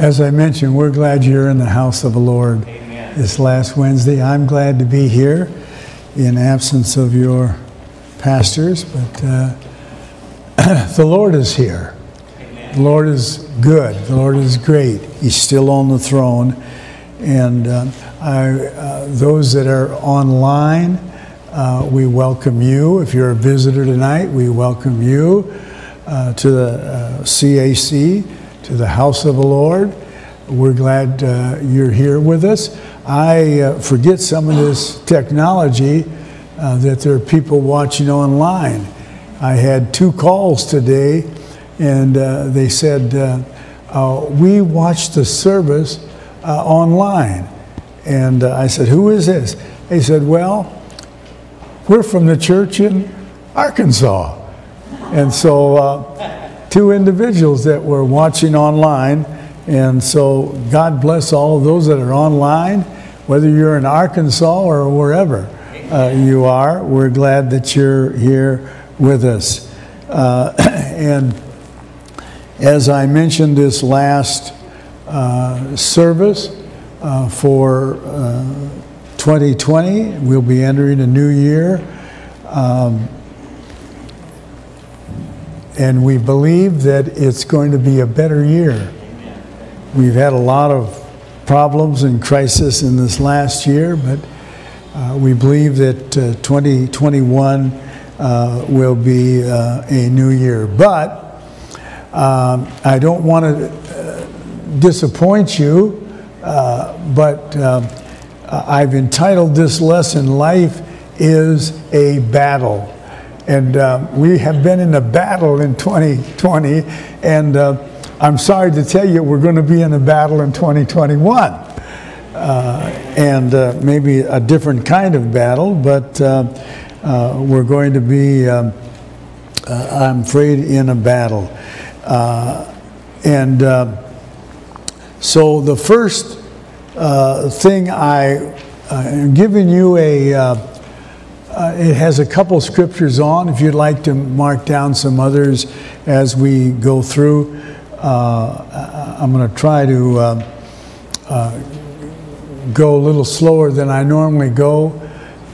As I mentioned, we're glad you're in the house of the Lord Amen. this last Wednesday. I'm glad to be here in absence of your pastors, but uh, the Lord is here. Amen. The Lord is good. The Lord is great. He's still on the throne. And uh, I, uh, those that are online, uh, we welcome you. If you're a visitor tonight, we welcome you uh, to the uh, CAC, to the house of the Lord. We're glad uh, you're here with us. I uh, forget some of this technology uh, that there are people watching online. I had two calls today, and uh, they said, uh, uh, We watched the service online. And I said, Who is this? They said, Well, we're from the church in Arkansas. And so, two individuals that were watching online. And so, God bless all of those that are online, whether you're in Arkansas or wherever uh, you are. We're glad that you're here with us. Uh, and as I mentioned this last uh, service uh, for uh, 2020, we'll be entering a new year. Um, and we believe that it's going to be a better year. We've had a lot of problems and crisis in this last year, but uh, we believe that uh, 2021 uh, will be uh, a new year. But um, I don't want to uh, disappoint you, uh, but um, I've entitled this lesson, Life is a Battle. And uh, we have been in a battle in 2020, and uh, I'm sorry to tell you, we're going to be in a battle in 2021. Uh, and uh, maybe a different kind of battle, but uh, uh, we're going to be, um, uh, I'm afraid, in a battle. Uh, and uh, so the first uh, thing I uh, am giving you a, uh, uh, it has a couple scriptures on. If you'd like to mark down some others as we go through, uh, I'm going to try to uh, uh, go a little slower than I normally go,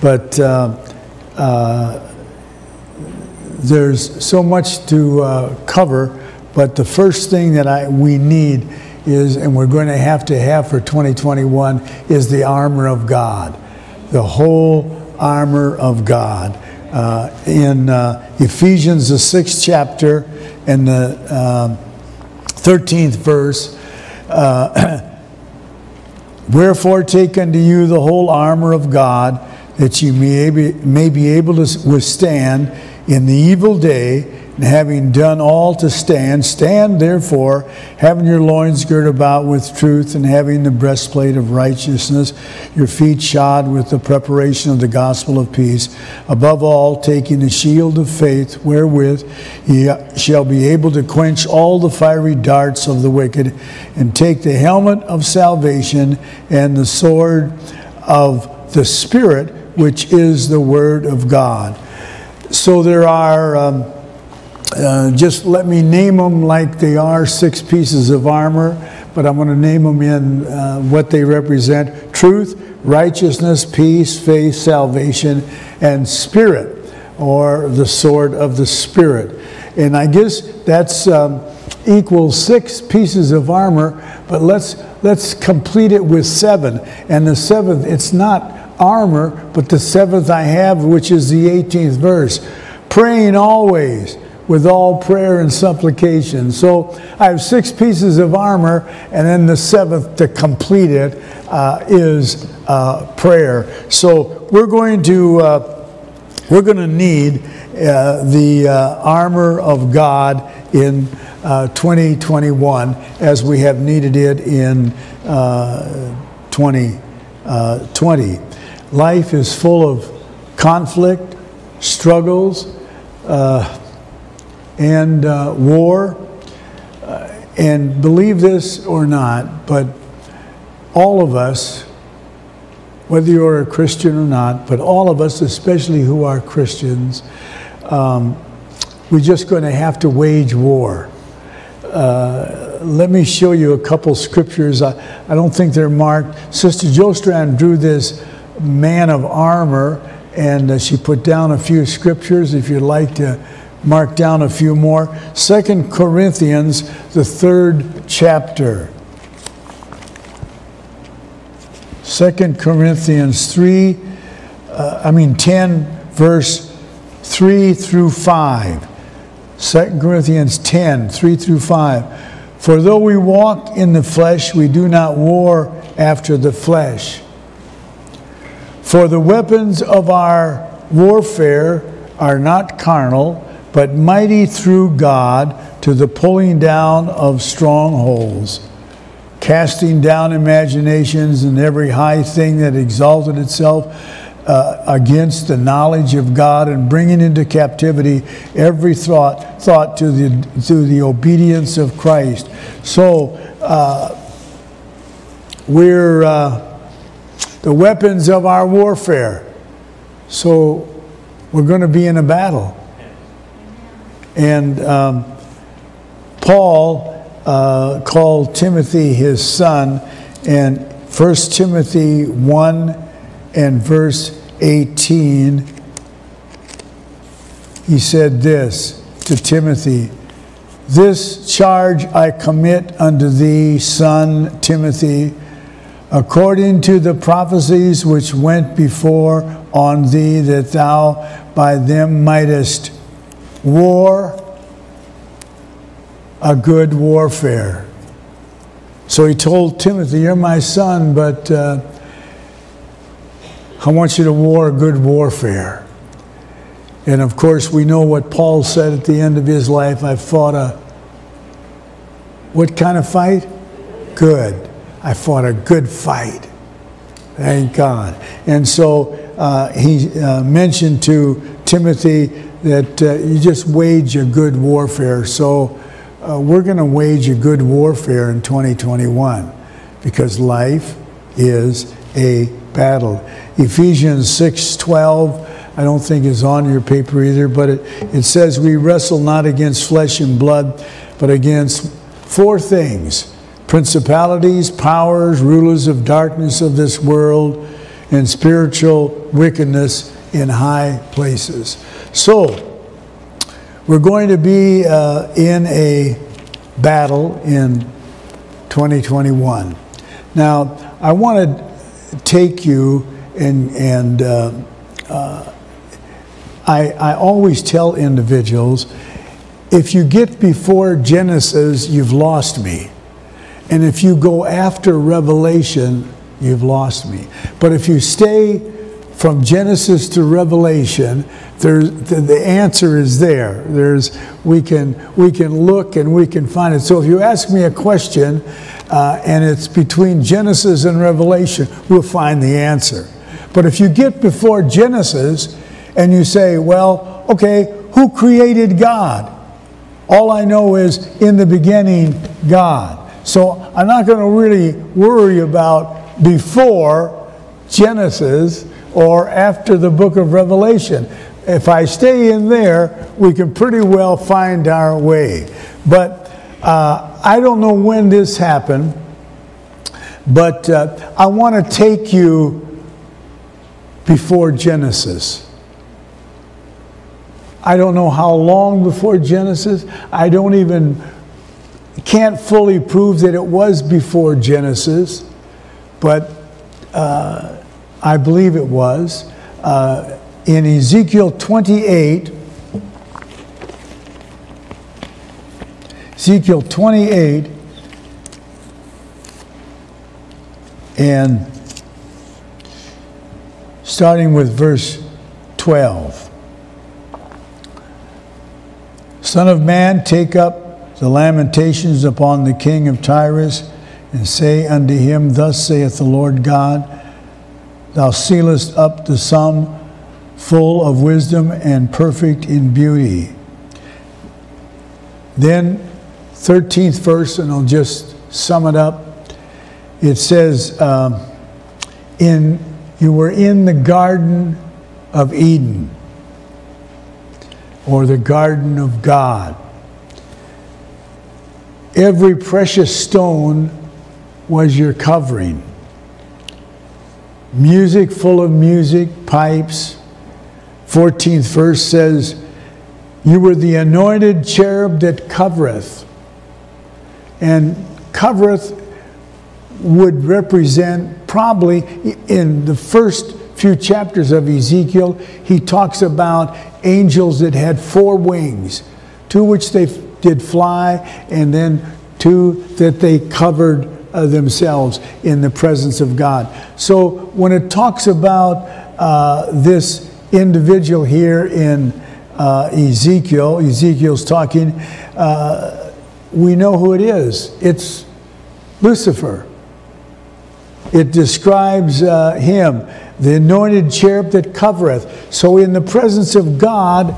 but uh, uh, there's so much to cover. But the first thing that I we need is, and we're going to have to have for 2021, is the armor of God, the whole armor of God. Uh, in uh, Ephesians, the sixth chapter, and the um 13th verse. Uh, Wherefore, take unto you the whole armor of God, that you may be, may be able to withstand in the evil day, and having done all to stand, stand therefore, having your loins girt about with truth, and having the breastplate of righteousness, your feet shod with the preparation of the gospel of peace. Above all, taking the shield of faith, wherewith ye shall be able to quench all the fiery darts of the wicked, and take the helmet of salvation and the sword of the Spirit, which is the word of God. So there are. Um, uh, just let me name them like they are six pieces of armor, but I'm going to name them in uh, what they represent truth, righteousness, peace, faith, salvation, and spirit, or the sword of the Spirit. And I guess that's um, equals six pieces of armor, but let's, let's complete it with seven. And the seventh, it's not armor, but the seventh I have, which is the 18th verse praying always with all prayer and supplication. So I have six pieces of armor, and then the seventh to complete it uh, is uh, prayer. So we're going to uh, we're going to need uh, the uh, armor of God in uh, 2021 as we have needed it in uh, 2020. Life is full of conflict, struggles, uh, and uh, war. Uh, and believe this or not, but all of us, whether you're a Christian or not, but all of us, especially who are Christians, um, we're just going to have to wage war. uh, let me show you a couple scriptures. I, I don't think they're marked. Sister Jostrand drew this man of armor, and uh, she put down a few scriptures. If you'd like to mark down a few more, Second Corinthians, the third chapter. Second Corinthians 3, uh, I mean 10, verse 3 through 5. 2 Corinthians 10, 3 through 5. For though we walk in the flesh, we do not war after the flesh. For the weapons of our warfare are not carnal, but mighty through God to the pulling down of strongholds, casting down imaginations and every high thing that exalted itself uh, against the knowledge of God and bringing into captivity every thought thought to the to the obedience of Christ. So uh, we're uh, the weapons of our warfare. So we're going to be in a battle, and um, Paul uh, called Timothy his son, and 1 Timothy one and verse 18, he said this to Timothy This charge I commit unto thee, son Timothy, according to the prophecies which went before on thee, that thou by them mightest war a good warfare. So he told Timothy, You're my son, but. Uh, I want you to war a good warfare. And of course, we know what Paul said at the end of his life I fought a, what kind of fight? Good. I fought a good fight. Thank God. And so uh, he uh, mentioned to Timothy that uh, you just wage a good warfare. So uh, we're going to wage a good warfare in 2021 because life is a battle. Ephesians 6:12 I don't think is on your paper either, but it, it says we wrestle not against flesh and blood, but against four things principalities, powers, rulers of darkness of this world, and spiritual wickedness in high places. So, we're going to be uh, in a battle in 2021. Now, I want to take you and and uh, uh, I I always tell individuals, if you get before Genesis, you've lost me, and if you go after Revelation, you've lost me. But if you stay from Genesis to Revelation, there's, the, the answer is there. There's, we, can, we can look and we can find it. So if you ask me a question uh, and it's between Genesis and Revelation, we'll find the answer. But if you get before Genesis and you say, well, okay, who created God? All I know is in the beginning, God. So I'm not going to really worry about before Genesis or after the book of Revelation. If I stay in there, we can pretty well find our way. But uh, I don't know when this happened, but uh, I want to take you before Genesis. I don't know how long before Genesis. I don't even, can't fully prove that it was before Genesis, but uh, I believe it was. Uh, in Ezekiel 28, Ezekiel 28, and starting with verse 12. Son of man, take up the lamentations upon the king of Tyrus, and say unto him, Thus saith the Lord God, Thou sealest up the sum full of wisdom and perfect in beauty. Then, 13th verse, and I'll just sum it up. It says, um, In you were in the Garden of Eden or the Garden of God. every precious stone was your covering. Music full of music, pipes. 14th verse says, You were the anointed cherub that covereth. And covereth would represent probably in the first few chapters of Ezekiel, he talks about angels that had four wings, two which they did fly, and then two that they covered uh, themselves in the presence of God. So when it talks about uh, this individual here in uh, Ezekiel, Ezekiel's talking, uh, we know who it is. It's Lucifer. It describes uh, him, the anointed cherub that covereth. So, in the presence of God,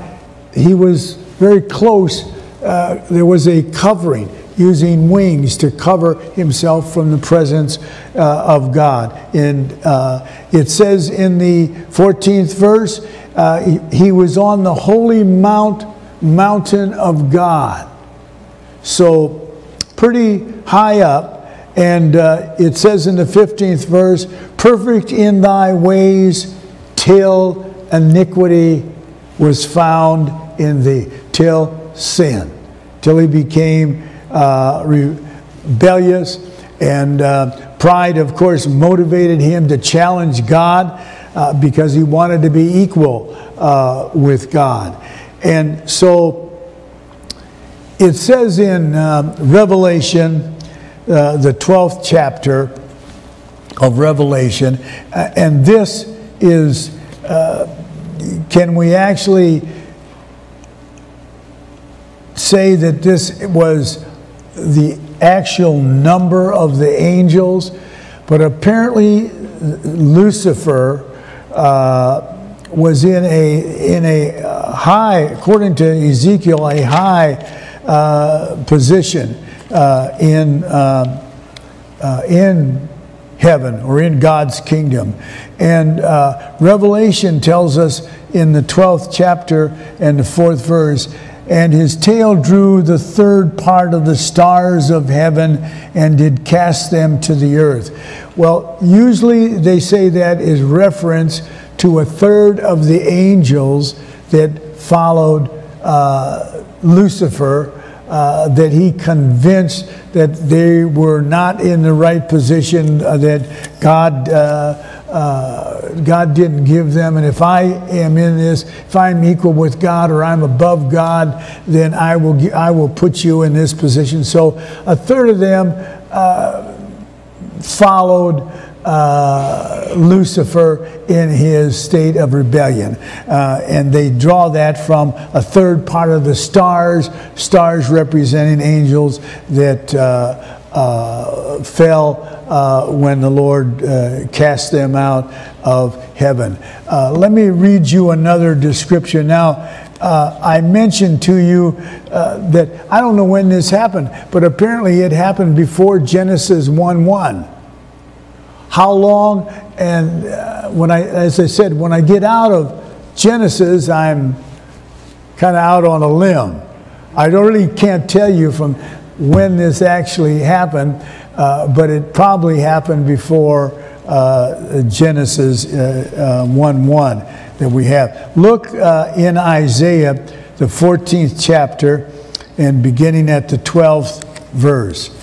he was very close. Uh, there was a covering using wings to cover himself from the presence uh, of God. And uh, it says in the 14th verse, uh, he, he was on the holy mount, mountain of God. So, pretty high up. And uh, it says in the 15th verse, perfect in thy ways till iniquity was found in thee, till sin, till he became uh, rebellious. And uh, pride, of course, motivated him to challenge God uh, because he wanted to be equal uh, with God. And so it says in uh, Revelation, uh, the 12th chapter of Revelation, and this is, can we actually say that this was the actual number of the angels? But apparently, Lucifer uh, was in a, in a uh, high, according to Ezekiel, a high uh, position uh, in, uh, uh, in heaven or in God's kingdom. And Revelation tells us in the 12th chapter and the fourth verse, and his tail drew the third part of the stars of heaven and did cast them to the earth. Well, usually they say that is reference to a third of the angels that followed uh, Lucifer uh, that he convinced that they were not in the right position, uh, that God, uh, uh, God didn't give them. And if I am in this, if I'm equal with God or I'm above God, then I will, I will put you in this position. So a third of them uh, followed uh, Lucifer in his state of rebellion. Uh, and they draw that from a third part of the stars, stars representing angels that uh, uh fell uh, when the Lord uh, cast them out of heaven. let me read you another description. Now, I mentioned to you that I don't know when this happened, but apparently it happened before Genesis 1 1 how long. And uh, when I, as I said, when I get out of Genesis, I'm kind of out on a limb. I really can't tell you from when this actually happened, uh, but it probably happened before uh, Genesis uh, uh 1 1 that we have. Look uh, in Isaiah, the 14th chapter, and beginning at the 12th verse.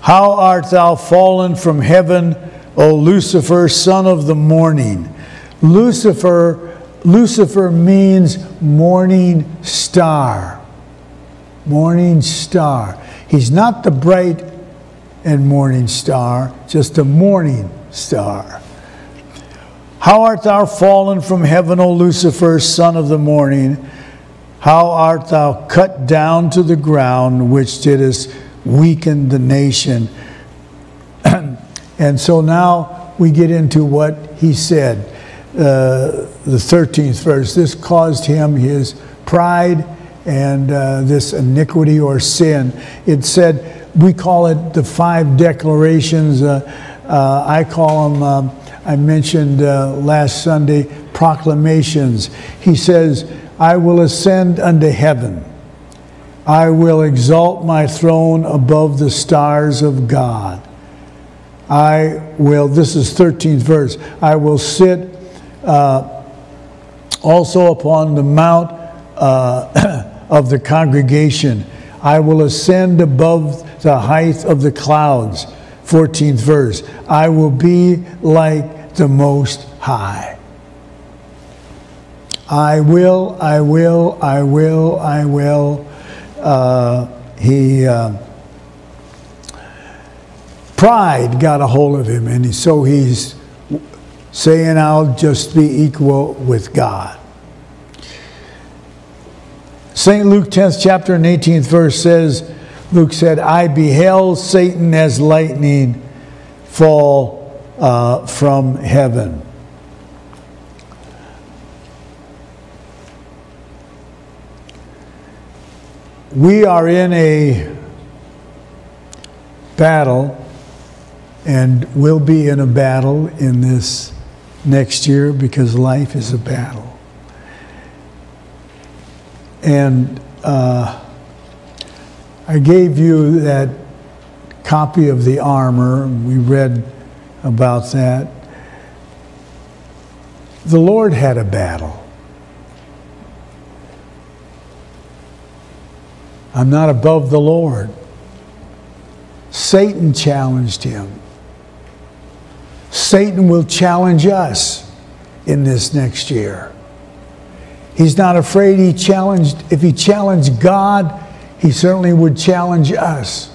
How art thou fallen from heaven, O Lucifer, son of the morning? Lucifer, Lucifer means morning star. Morning star. He's not the bright and morning star, just a morning star. How art thou fallen from heaven, O Lucifer, son of the morning? How art thou cut down to the ground, which didst weaken the nation. and so now we get into what he said. Uh, the 13th verse. This caused him his pride and uh, this iniquity or sin. It said, we call it the five declarations. Uh, uh I call them, um, I mentioned uh, last Sunday, proclamations. He says, I will ascend unto heaven. I will exalt my throne above the stars of God. I will, this is 13th verse, I will sit uh, also upon the mount uh, of the congregation. I will ascend above the height of the clouds. 14th verse. I will be like the Most High. I will, I will, I will, I will. Uh, he, uh, pride got a hold of him, and so he's saying, I'll just be equal with God. St. Luke 10th chapter and 18th verse says, Luke said, I beheld Satan as lightning fall uh, from heaven. We are in a battle and will be in a battle in this next year because life is a battle. And uh, I gave you that copy of the armor. We read about that. The Lord had a battle. I'm not above the Lord. Satan challenged him. Satan will challenge us in this next year. He's not afraid he challenged, if he challenged God, he certainly would challenge us.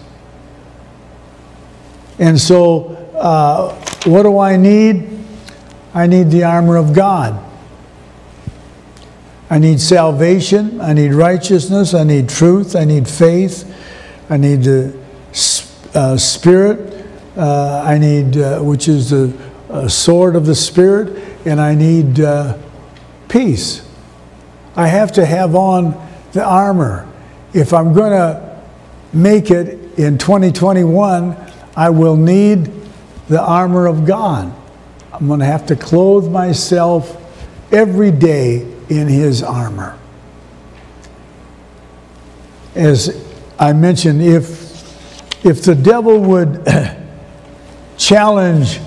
And so, uh, what do I need? I need the armor of God. I need salvation. I need righteousness. I need truth. I need faith. I need the uh, Spirit. Uh, I need, uh, which is the uh, sword of the Spirit. And I need uh, peace. I have to have on the armor. If I'm going to make it in 2021, I will need the armor of God. I'm going to have to clothe myself every day in His armor. As I mentioned, if, if the devil would challenge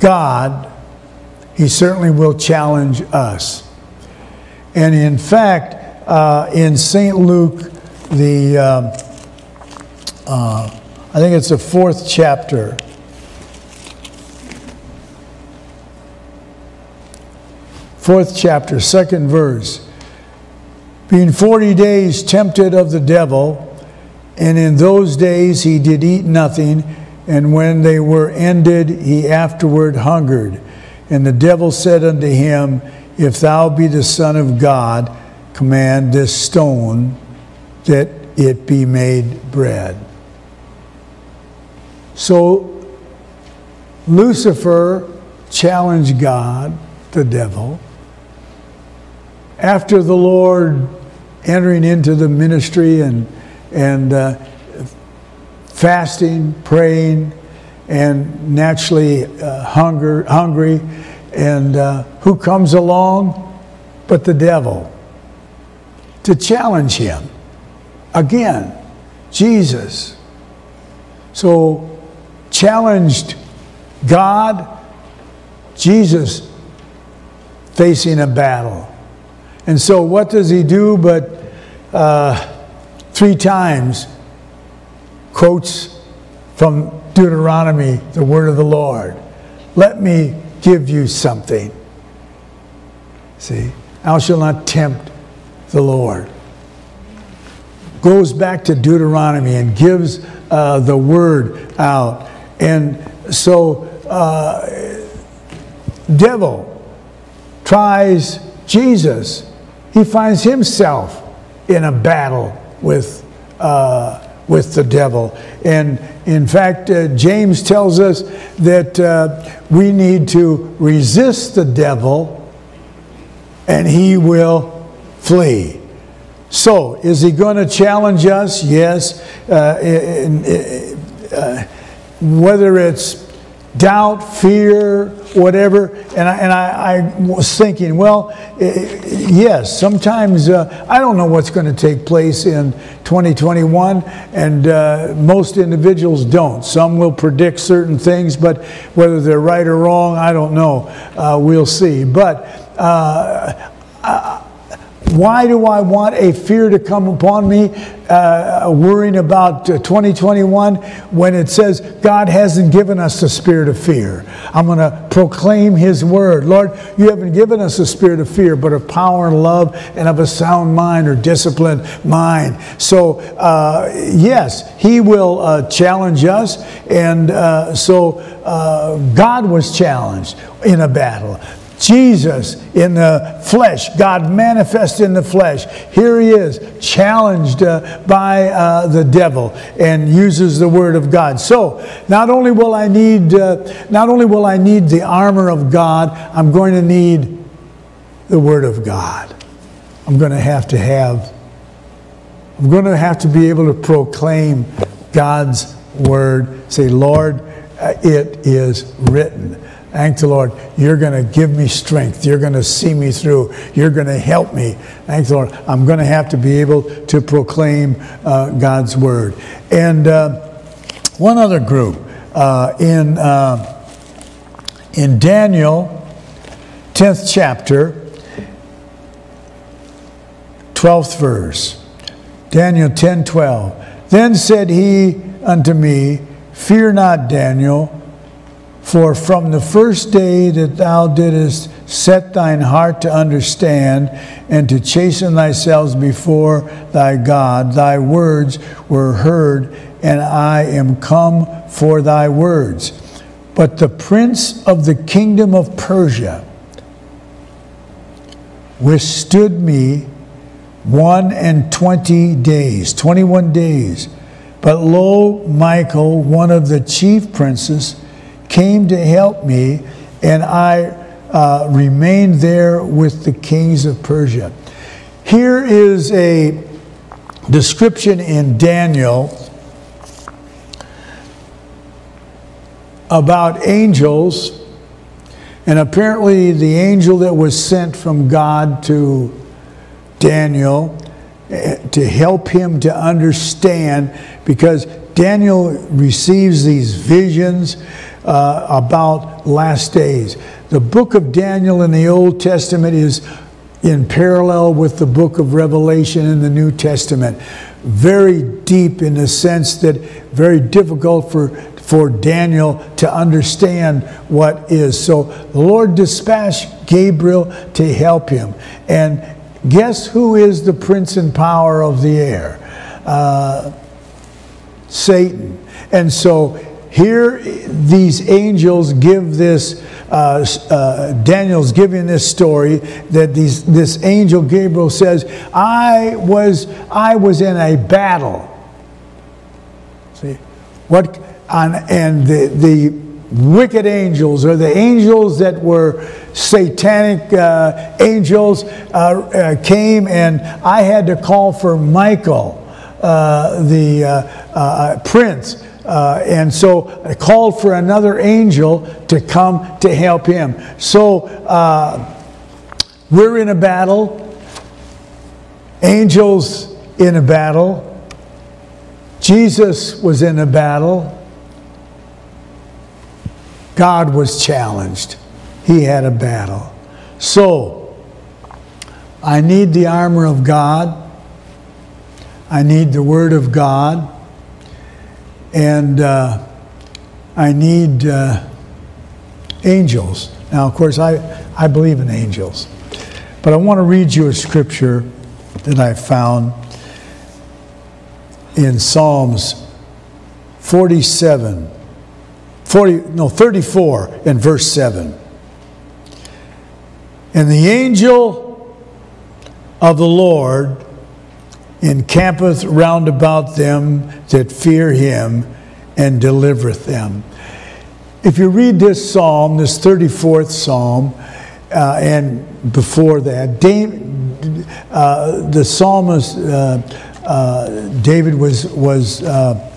God, he certainly will challenge us. And in fact, uh, in St. Luke, the uh, uh, I think it's the fourth chapter. Fourth chapter, second verse. Being 40 days tempted of the devil, and in those days he did eat nothing, and when they were ended, he afterward hungered. And the devil said unto him, if thou be the Son of God, command this stone that it be made bread. So Lucifer challenged God, the devil. After the Lord entering into the ministry and, and uh, fasting, praying, and naturally uh, hunger, hungry, and uh, who comes along but the devil to challenge him? Again, Jesus. So, challenged God, Jesus facing a battle. And so, what does he do but uh, three times quotes from Deuteronomy, the word of the Lord? Let me give you something. See, thou shalt not tempt the Lord. Goes back to Deuteronomy and gives uh, the word out. And so, uh, devil tries Jesus. He finds himself in a battle with, uh, with the devil. And in fact, uh, James tells us that uh, we need to resist the devil and he will flee. So, is he going to challenge us? Yes. Uh, in, in, uh, whether it's doubt, fear, whatever. And I, and I, I was thinking, well, eh, yes, sometimes uh, I don't know what's going to take place in 2021, and uh, most individuals don't. Some will predict certain things, but whether they're right or wrong, I don't know. Uh, we'll see. But uh, why do I want a fear to come upon me, uh, worrying about uh, 2021, when it says God hasn't given us the spirit of fear? I'm going to proclaim His word. Lord, you haven't given us a spirit of fear, but of power and love and of a sound mind or disciplined mind. So, uh, yes, He will uh, challenge us. And uh, so, uh, God was challenged in a battle. Jesus in the flesh, God manifest in the flesh. Here he is, challenged uh, by uh, the devil, and uses the word of God. So, not only will I need, uh, not only will I need the armor of God, I'm going to need the word of God. I'm going to have to have. I'm going to have to be able to proclaim God's word. Say, Lord, uh, it is written. Thank the Lord. You're going to give me strength. You're going to see me through. You're going to help me. Thank the Lord. I'm going to have to be able to proclaim uh, God's word. And uh, one other group uh, in uh, in Daniel, tenth chapter, twelfth verse. Daniel 10, 12. Then said he unto me, Fear not, Daniel. For from the first day that thou didst set thine heart to understand and to chasten thyself before thy God, thy words were heard, and I am come for thy words. But the prince of the kingdom of Persia withstood me one and twenty days, 21 days. But lo, Michael, one of the chief princes, came to help me, and I uh, remained there with the kings of Persia. Here is a description in Daniel about angels, and apparently the angel that was sent from God to Daniel eh, to help him to understand because Daniel receives these visions uh, about last days. The book of Daniel in the Old Testament is in parallel with the book of Revelation in the New Testament. Very deep in the sense that very difficult for, for Daniel to understand what is. So the Lord dispatched Gabriel to help him. And guess who is the prince and power of the air? Uh, Satan. And so here, these angels give this, uh, uh, Daniel's giving this story that these, this angel Gabriel says, I was, I was in a battle. See, what, on, and the, the wicked angels or the angels that were satanic uh, angels uh, uh, came and I had to call for Michael, uh, the prince uh, and so I called for another angel to come to help him. So uh, we're in a battle, angels in a battle, Jesus was in a battle, God was challenged. He had a battle. So I need the armor of God. I need the Word of God and uh, I need uh, angels. Now, of course, I, I believe in angels, but I want to read you a scripture that I found in Psalms 47, 40, no, 34 and verse 7. And the angel of the Lord encampeth round about them that fear him and delivereth them. If you read this psalm, this 34th psalm, uh, and before that, uh, the psalmist uh, uh, David was was uh,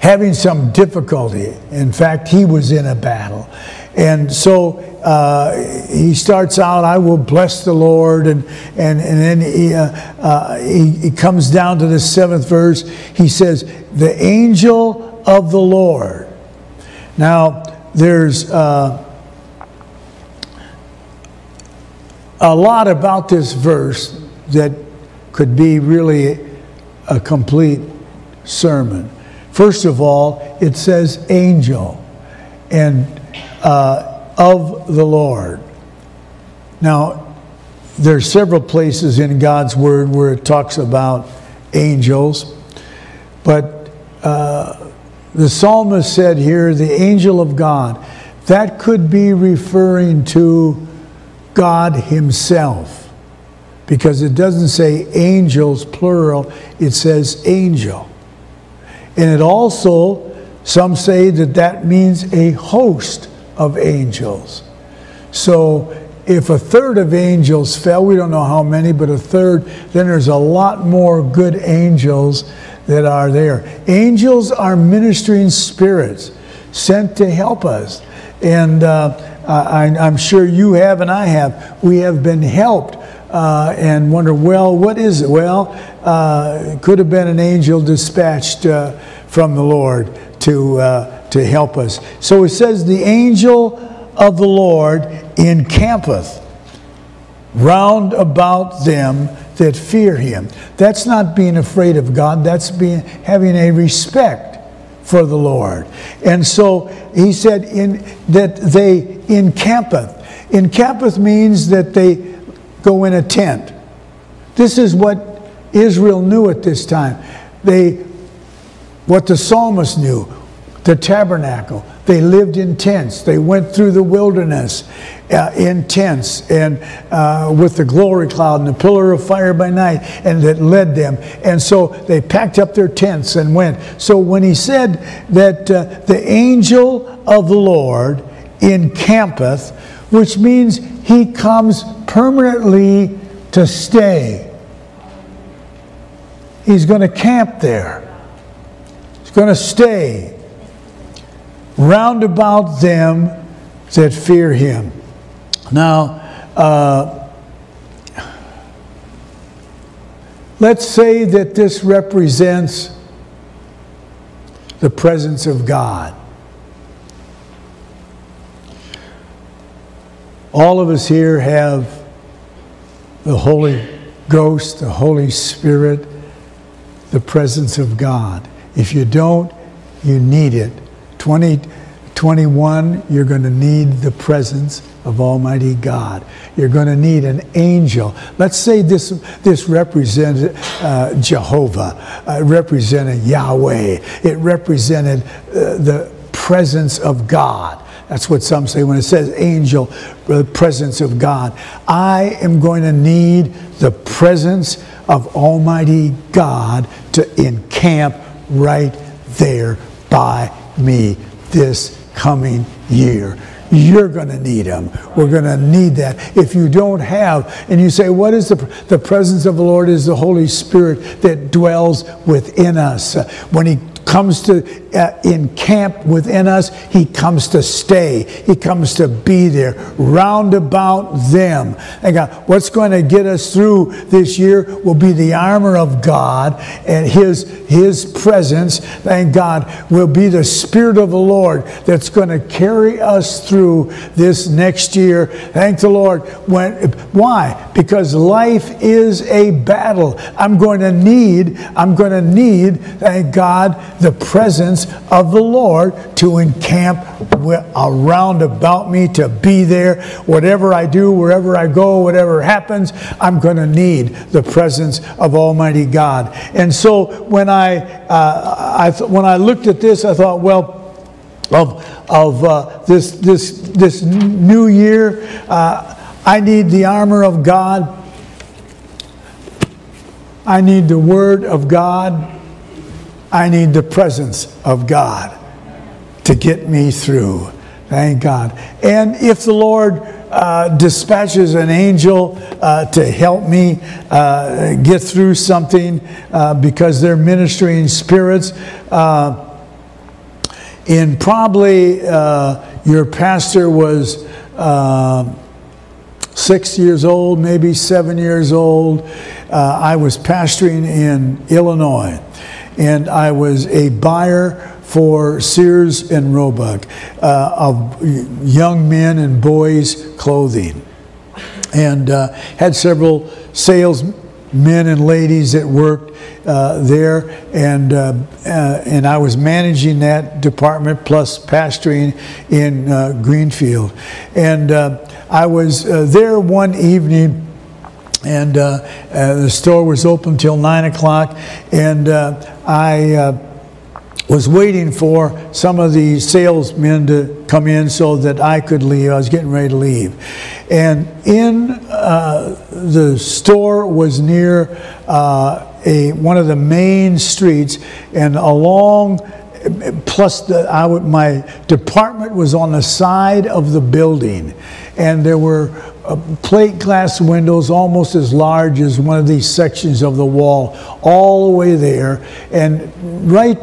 having some difficulty. In fact, he was in a battle. And so uh, he starts out, I will bless the Lord. And, and, and then he, uh, uh, he, he, comes down to the seventh verse. He says, The angel of the Lord. Now, there's uh, a lot about this verse that could be really a complete sermon. First of all, it says angel and uh, of the Lord. Now, there are several places in God's word where it talks about angels, but uh, the psalmist said here, the angel of God. That could be referring to God Himself because it doesn't say angels, plural, it says angel. And it also, some say that that means a host of angels. So if a third of angels fell, we don't know how many, but a third, then there's a lot more good angels that are there. Angels are ministering spirits sent to help us. And uh, I, am sure you have and I have. We have been helped uh, and wonder, well, what is it? Well, uh, could have been an angel dispatched uh, from the Lord to, uh, to help us. So it says, the angel of the Lord encampeth round about them that fear him. That's not being afraid of God, that's being having a respect for the Lord. And so he said in that they encampeth. Encampeth means that they go in a tent. This is what Israel knew at this time. They what the psalmist knew, the tabernacle. They lived in tents. They went through the wilderness uh, in tents and uh, with the glory cloud and the pillar of fire by night, and that led them. And so they packed up their tents and went. So when he said that uh, the angel of the Lord encampeth, which means he comes permanently to stay. He's going to camp there. He's going to stay round about them that fear him. Now, uh, let's say that this represents the presence of God. All of us here have the Holy Ghost, the Holy Spirit, the presence of God. If you don't, you need it. 2021, you're going to need the presence of Almighty God. You're going to need an angel. Let's say this, this represented uh, Jehovah, uh, represented Yahweh, it represented uh, the presence of God. That's what some say when it says angel, the presence of God. I am going to need the presence of Almighty God to encamp right there by me this coming year. You're going to need them. We're going to need that. If you don't have, and you say, What is the, the presence of the Lord? Is the Holy Spirit that dwells within us. When he comes to uh, encamp within us, he comes to stay. He comes to be there, round about them. And God, what's going to get us through this year will be the armor of God and his, his presence. Thank God, will be the Spirit of the Lord that's going to carry us through this next year. Thank the Lord. When, why? Because life is a battle. I'm going to need, I'm going to need, thank God, the presence of the Lord to encamp around about me, to be there. Whatever I do, wherever I go, whatever happens, I'm going to need the presence of Almighty God. And so when I, uh, I th- when I looked at this, I thought, well, of, of uh, this, this, this new year, uh, I need the armor of God. I need the Word of God. I need the presence of God to get me through. Thank God. And if the Lord uh, dispatches an angel uh, to help me uh, get through something uh, because they're ministering spirits, uh, in probably uh, your pastor was uh, six years old, maybe seven years old. Uh, I was pastoring in Illinois, and I was a buyer for Sears and Roebuck uh, of young men and boys' clothing, and uh, had several salesmen and ladies that worked uh, there, and uh, uh, and I was managing that department plus pastoring in uh, Greenfield, and uh, I was uh, there one evening. And the store was open till nine o'clock, and I was waiting for some of the salesmen to come in so that I could leave. I was getting ready to leave. And in uh, the store was near uh, a, one of the main streets, and along, plus the, I would, my department was on the side of the building, and there were uh, plate glass windows almost as large as one of these sections of the wall, all the way there, and right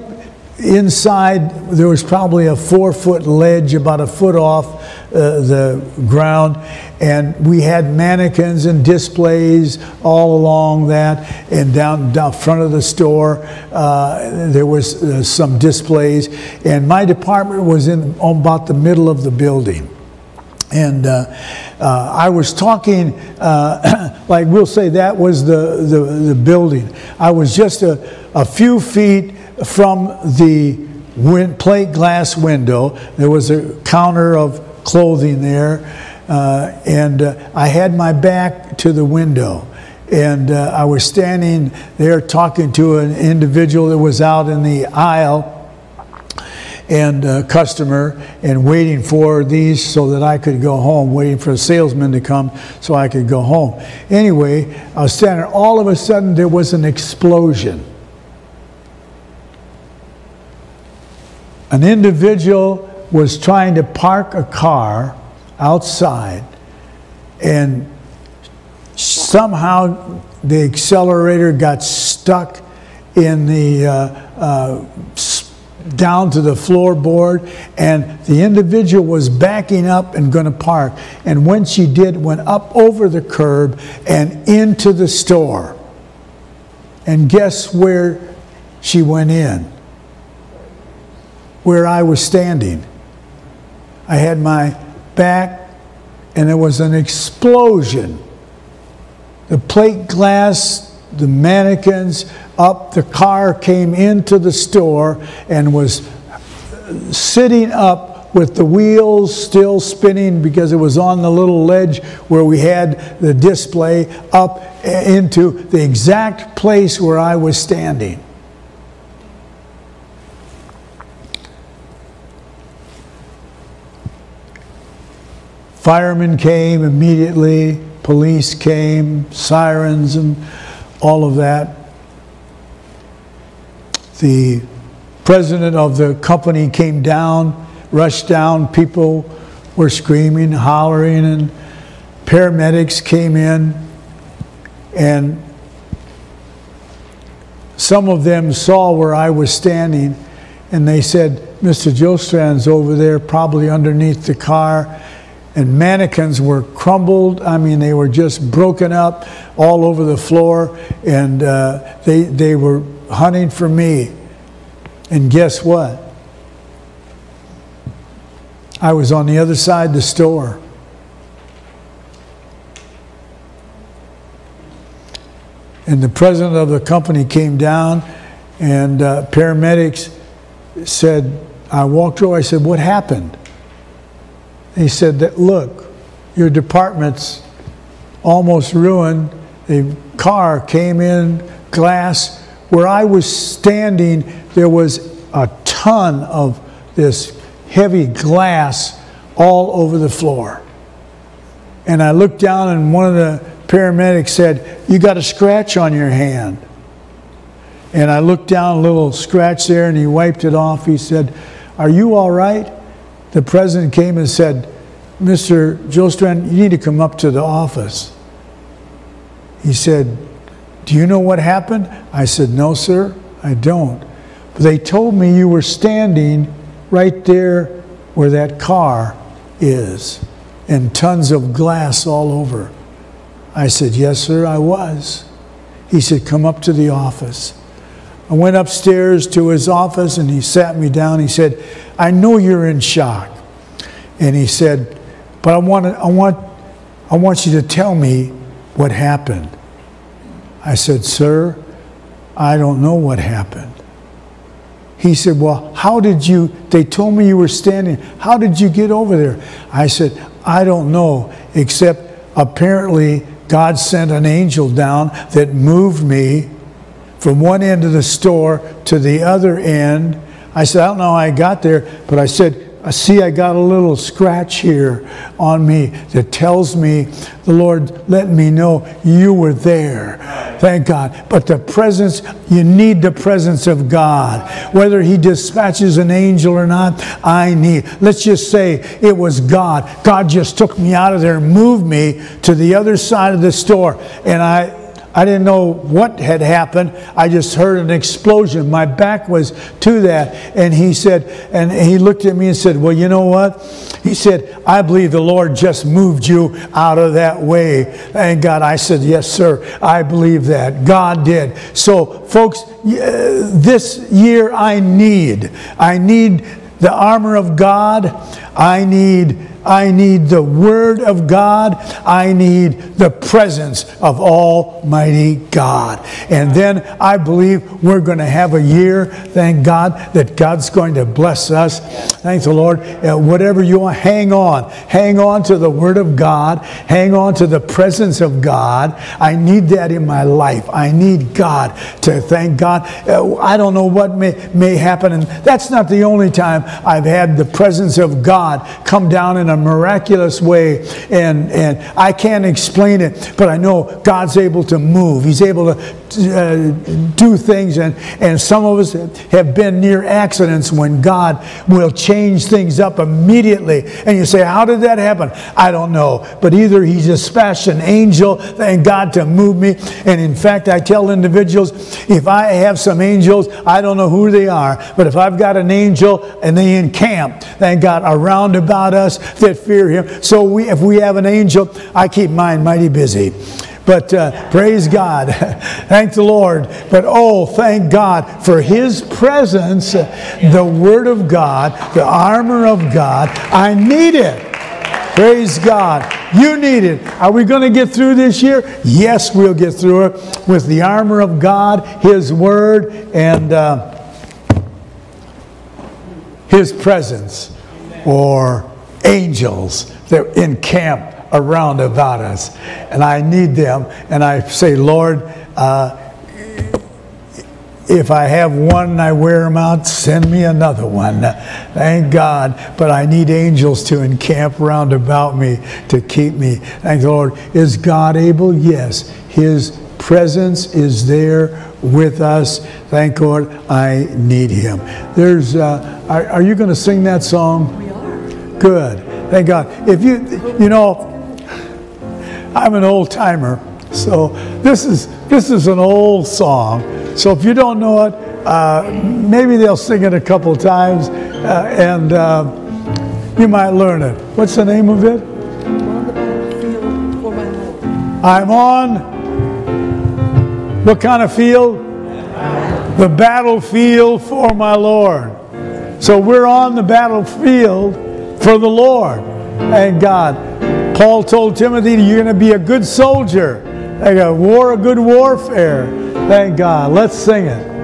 inside there was probably a four foot ledge about a foot off uh, the ground. And we had mannequins and displays all along that. And down down front of the store uh, there was uh, some displays. And my department was in about the middle of the building and uh, uh, I was talking, uh, like we'll say that was the, the, the, building. I was just a, a few feet from the plate glass window. There was a counter of clothing there, uh, and uh, I had my back to the window. And uh, I was standing there talking to an individual that was out in the aisle and uh, customer and waiting for these so that I could go home, waiting for a salesman to come so I could go home. Anyway, I was standing, all of a sudden there was an explosion. An individual was trying to park a car outside and somehow the accelerator got stuck in the uh, uh, down to the floorboard and the individual was backing up and going to park and when she did went up over the curb and into the store and guess where she went in where I was standing. I had my back, and there was an explosion. The plate glass, the mannequins, up, the car came into the store and was sitting up with the wheels still spinning because it was on the little ledge where we had the display up into the exact place where I was standing. Firemen came immediately, police came, sirens, and all of that. The president of the company came down, rushed down. People were screaming, hollering, and paramedics came in. And some of them saw where I was standing, and they said, Mr. Jostrand's over there, probably underneath the car and mannequins were crumbled. I mean, they were just broken up all over the floor, and uh, they, they were hunting for me. And guess what? I was on the other side of the store. And the president of the company came down, and uh, paramedics said, I walked over, I said, What happened? He said that, look, your department's almost ruined. The car came in, glass. Where I was standing, there was a ton of this heavy glass all over the floor. And I looked down, and one of the paramedics said, You got a scratch on your hand. And I looked down, a little scratch there, and he wiped it off. He said, Are you all right? The president came and said, Mr. Jostrand, you need to come up to the office. He said, Do you know what happened? I said, No, sir, I don't. But they told me you were standing right there where that car is and tons of glass all over? I said, Yes, sir, I was. He said, Come up to the office. I went upstairs to his office and he sat me down. He said, I know you're in shock. And he said, But I want, I want, I want you to tell me what happened. I said, Sir, I don't know what happened. He said, Well, how did you? They told me you were standing. How did you get over there? I said, I don't know, except apparently God sent an angel down that moved me from one end of the store to the other end. I said, I don't know how I got there, but I said, I see I got a little scratch here on me that tells me the Lord let me know you were there. Thank God. But the presence, you need the presence of God. Whether He dispatches an angel or not, I need. Let's just say it was God. God just took me out of there moved me to the other side of the store. And I, I didn't know what had happened. I just heard an explosion. My back was to that. And he said, and he looked at me and said, Well, you know what? He said, I believe the Lord just moved you out of that way. And God. I said, Yes, sir. I believe that. God did. So, folks, uh, this year I need, I need the armor of God. I need I need the Word of God. I need the presence of Almighty God. And then I believe we're going to have a year, thank God, that God's going to bless us. Thank the Lord. Uh, whatever you want, hang on. Hang on to the Word of God. Hang on to the presence of God. I need that in my life. I need God to thank God. Uh, I don't know what may, may happen. And that's not the only time I've had the presence of God come down in a miraculous way. And, and I can't explain it, but I know God's able to move. He's able to uh, do things. And, and some of us have been near accidents when God will change things up immediately. And you say, How did that happen? I don't know. But either He dispatched an angel, thank God, to move me. And in fact, I tell individuals, if I have some angels, I don't know who they are, but if I've got an angel and they encamp, thank God, around about us that fear Him. So we, if we have an angel, I keep mine mighty busy. But uh, praise God. thank the Lord. But oh, thank God for His presence, the Word of God, the armor of God. I need it. Praise God. You need it. Are we going to get through this year? Yes, we'll get through it with the armor of God, His Word, and uh, His presence or angels that encamp around about us. And I need them. And I say, Lord, uh, if I have one and I wear them out, send me another one. Thank God. But I need angels to encamp round about me to keep me. Thank the Lord. Is God able? Yes. His presence is there with us. Thank God I need him. There's, uh, are, are you going to sing that song? Good. Thank God. If you, you know, I'm an old timer, so this is this is an old song. So if you don't know it, uh, maybe they'll sing it a couple times, uh, and uh, you might learn it. What's the name of it? I'm on. What kind of field? The battlefield for my Lord. So we're on the battlefield for the Lord and God. Paul told Timothy, You're going to be a good soldier. Like a war, a good warfare. Thank God. Let's sing it.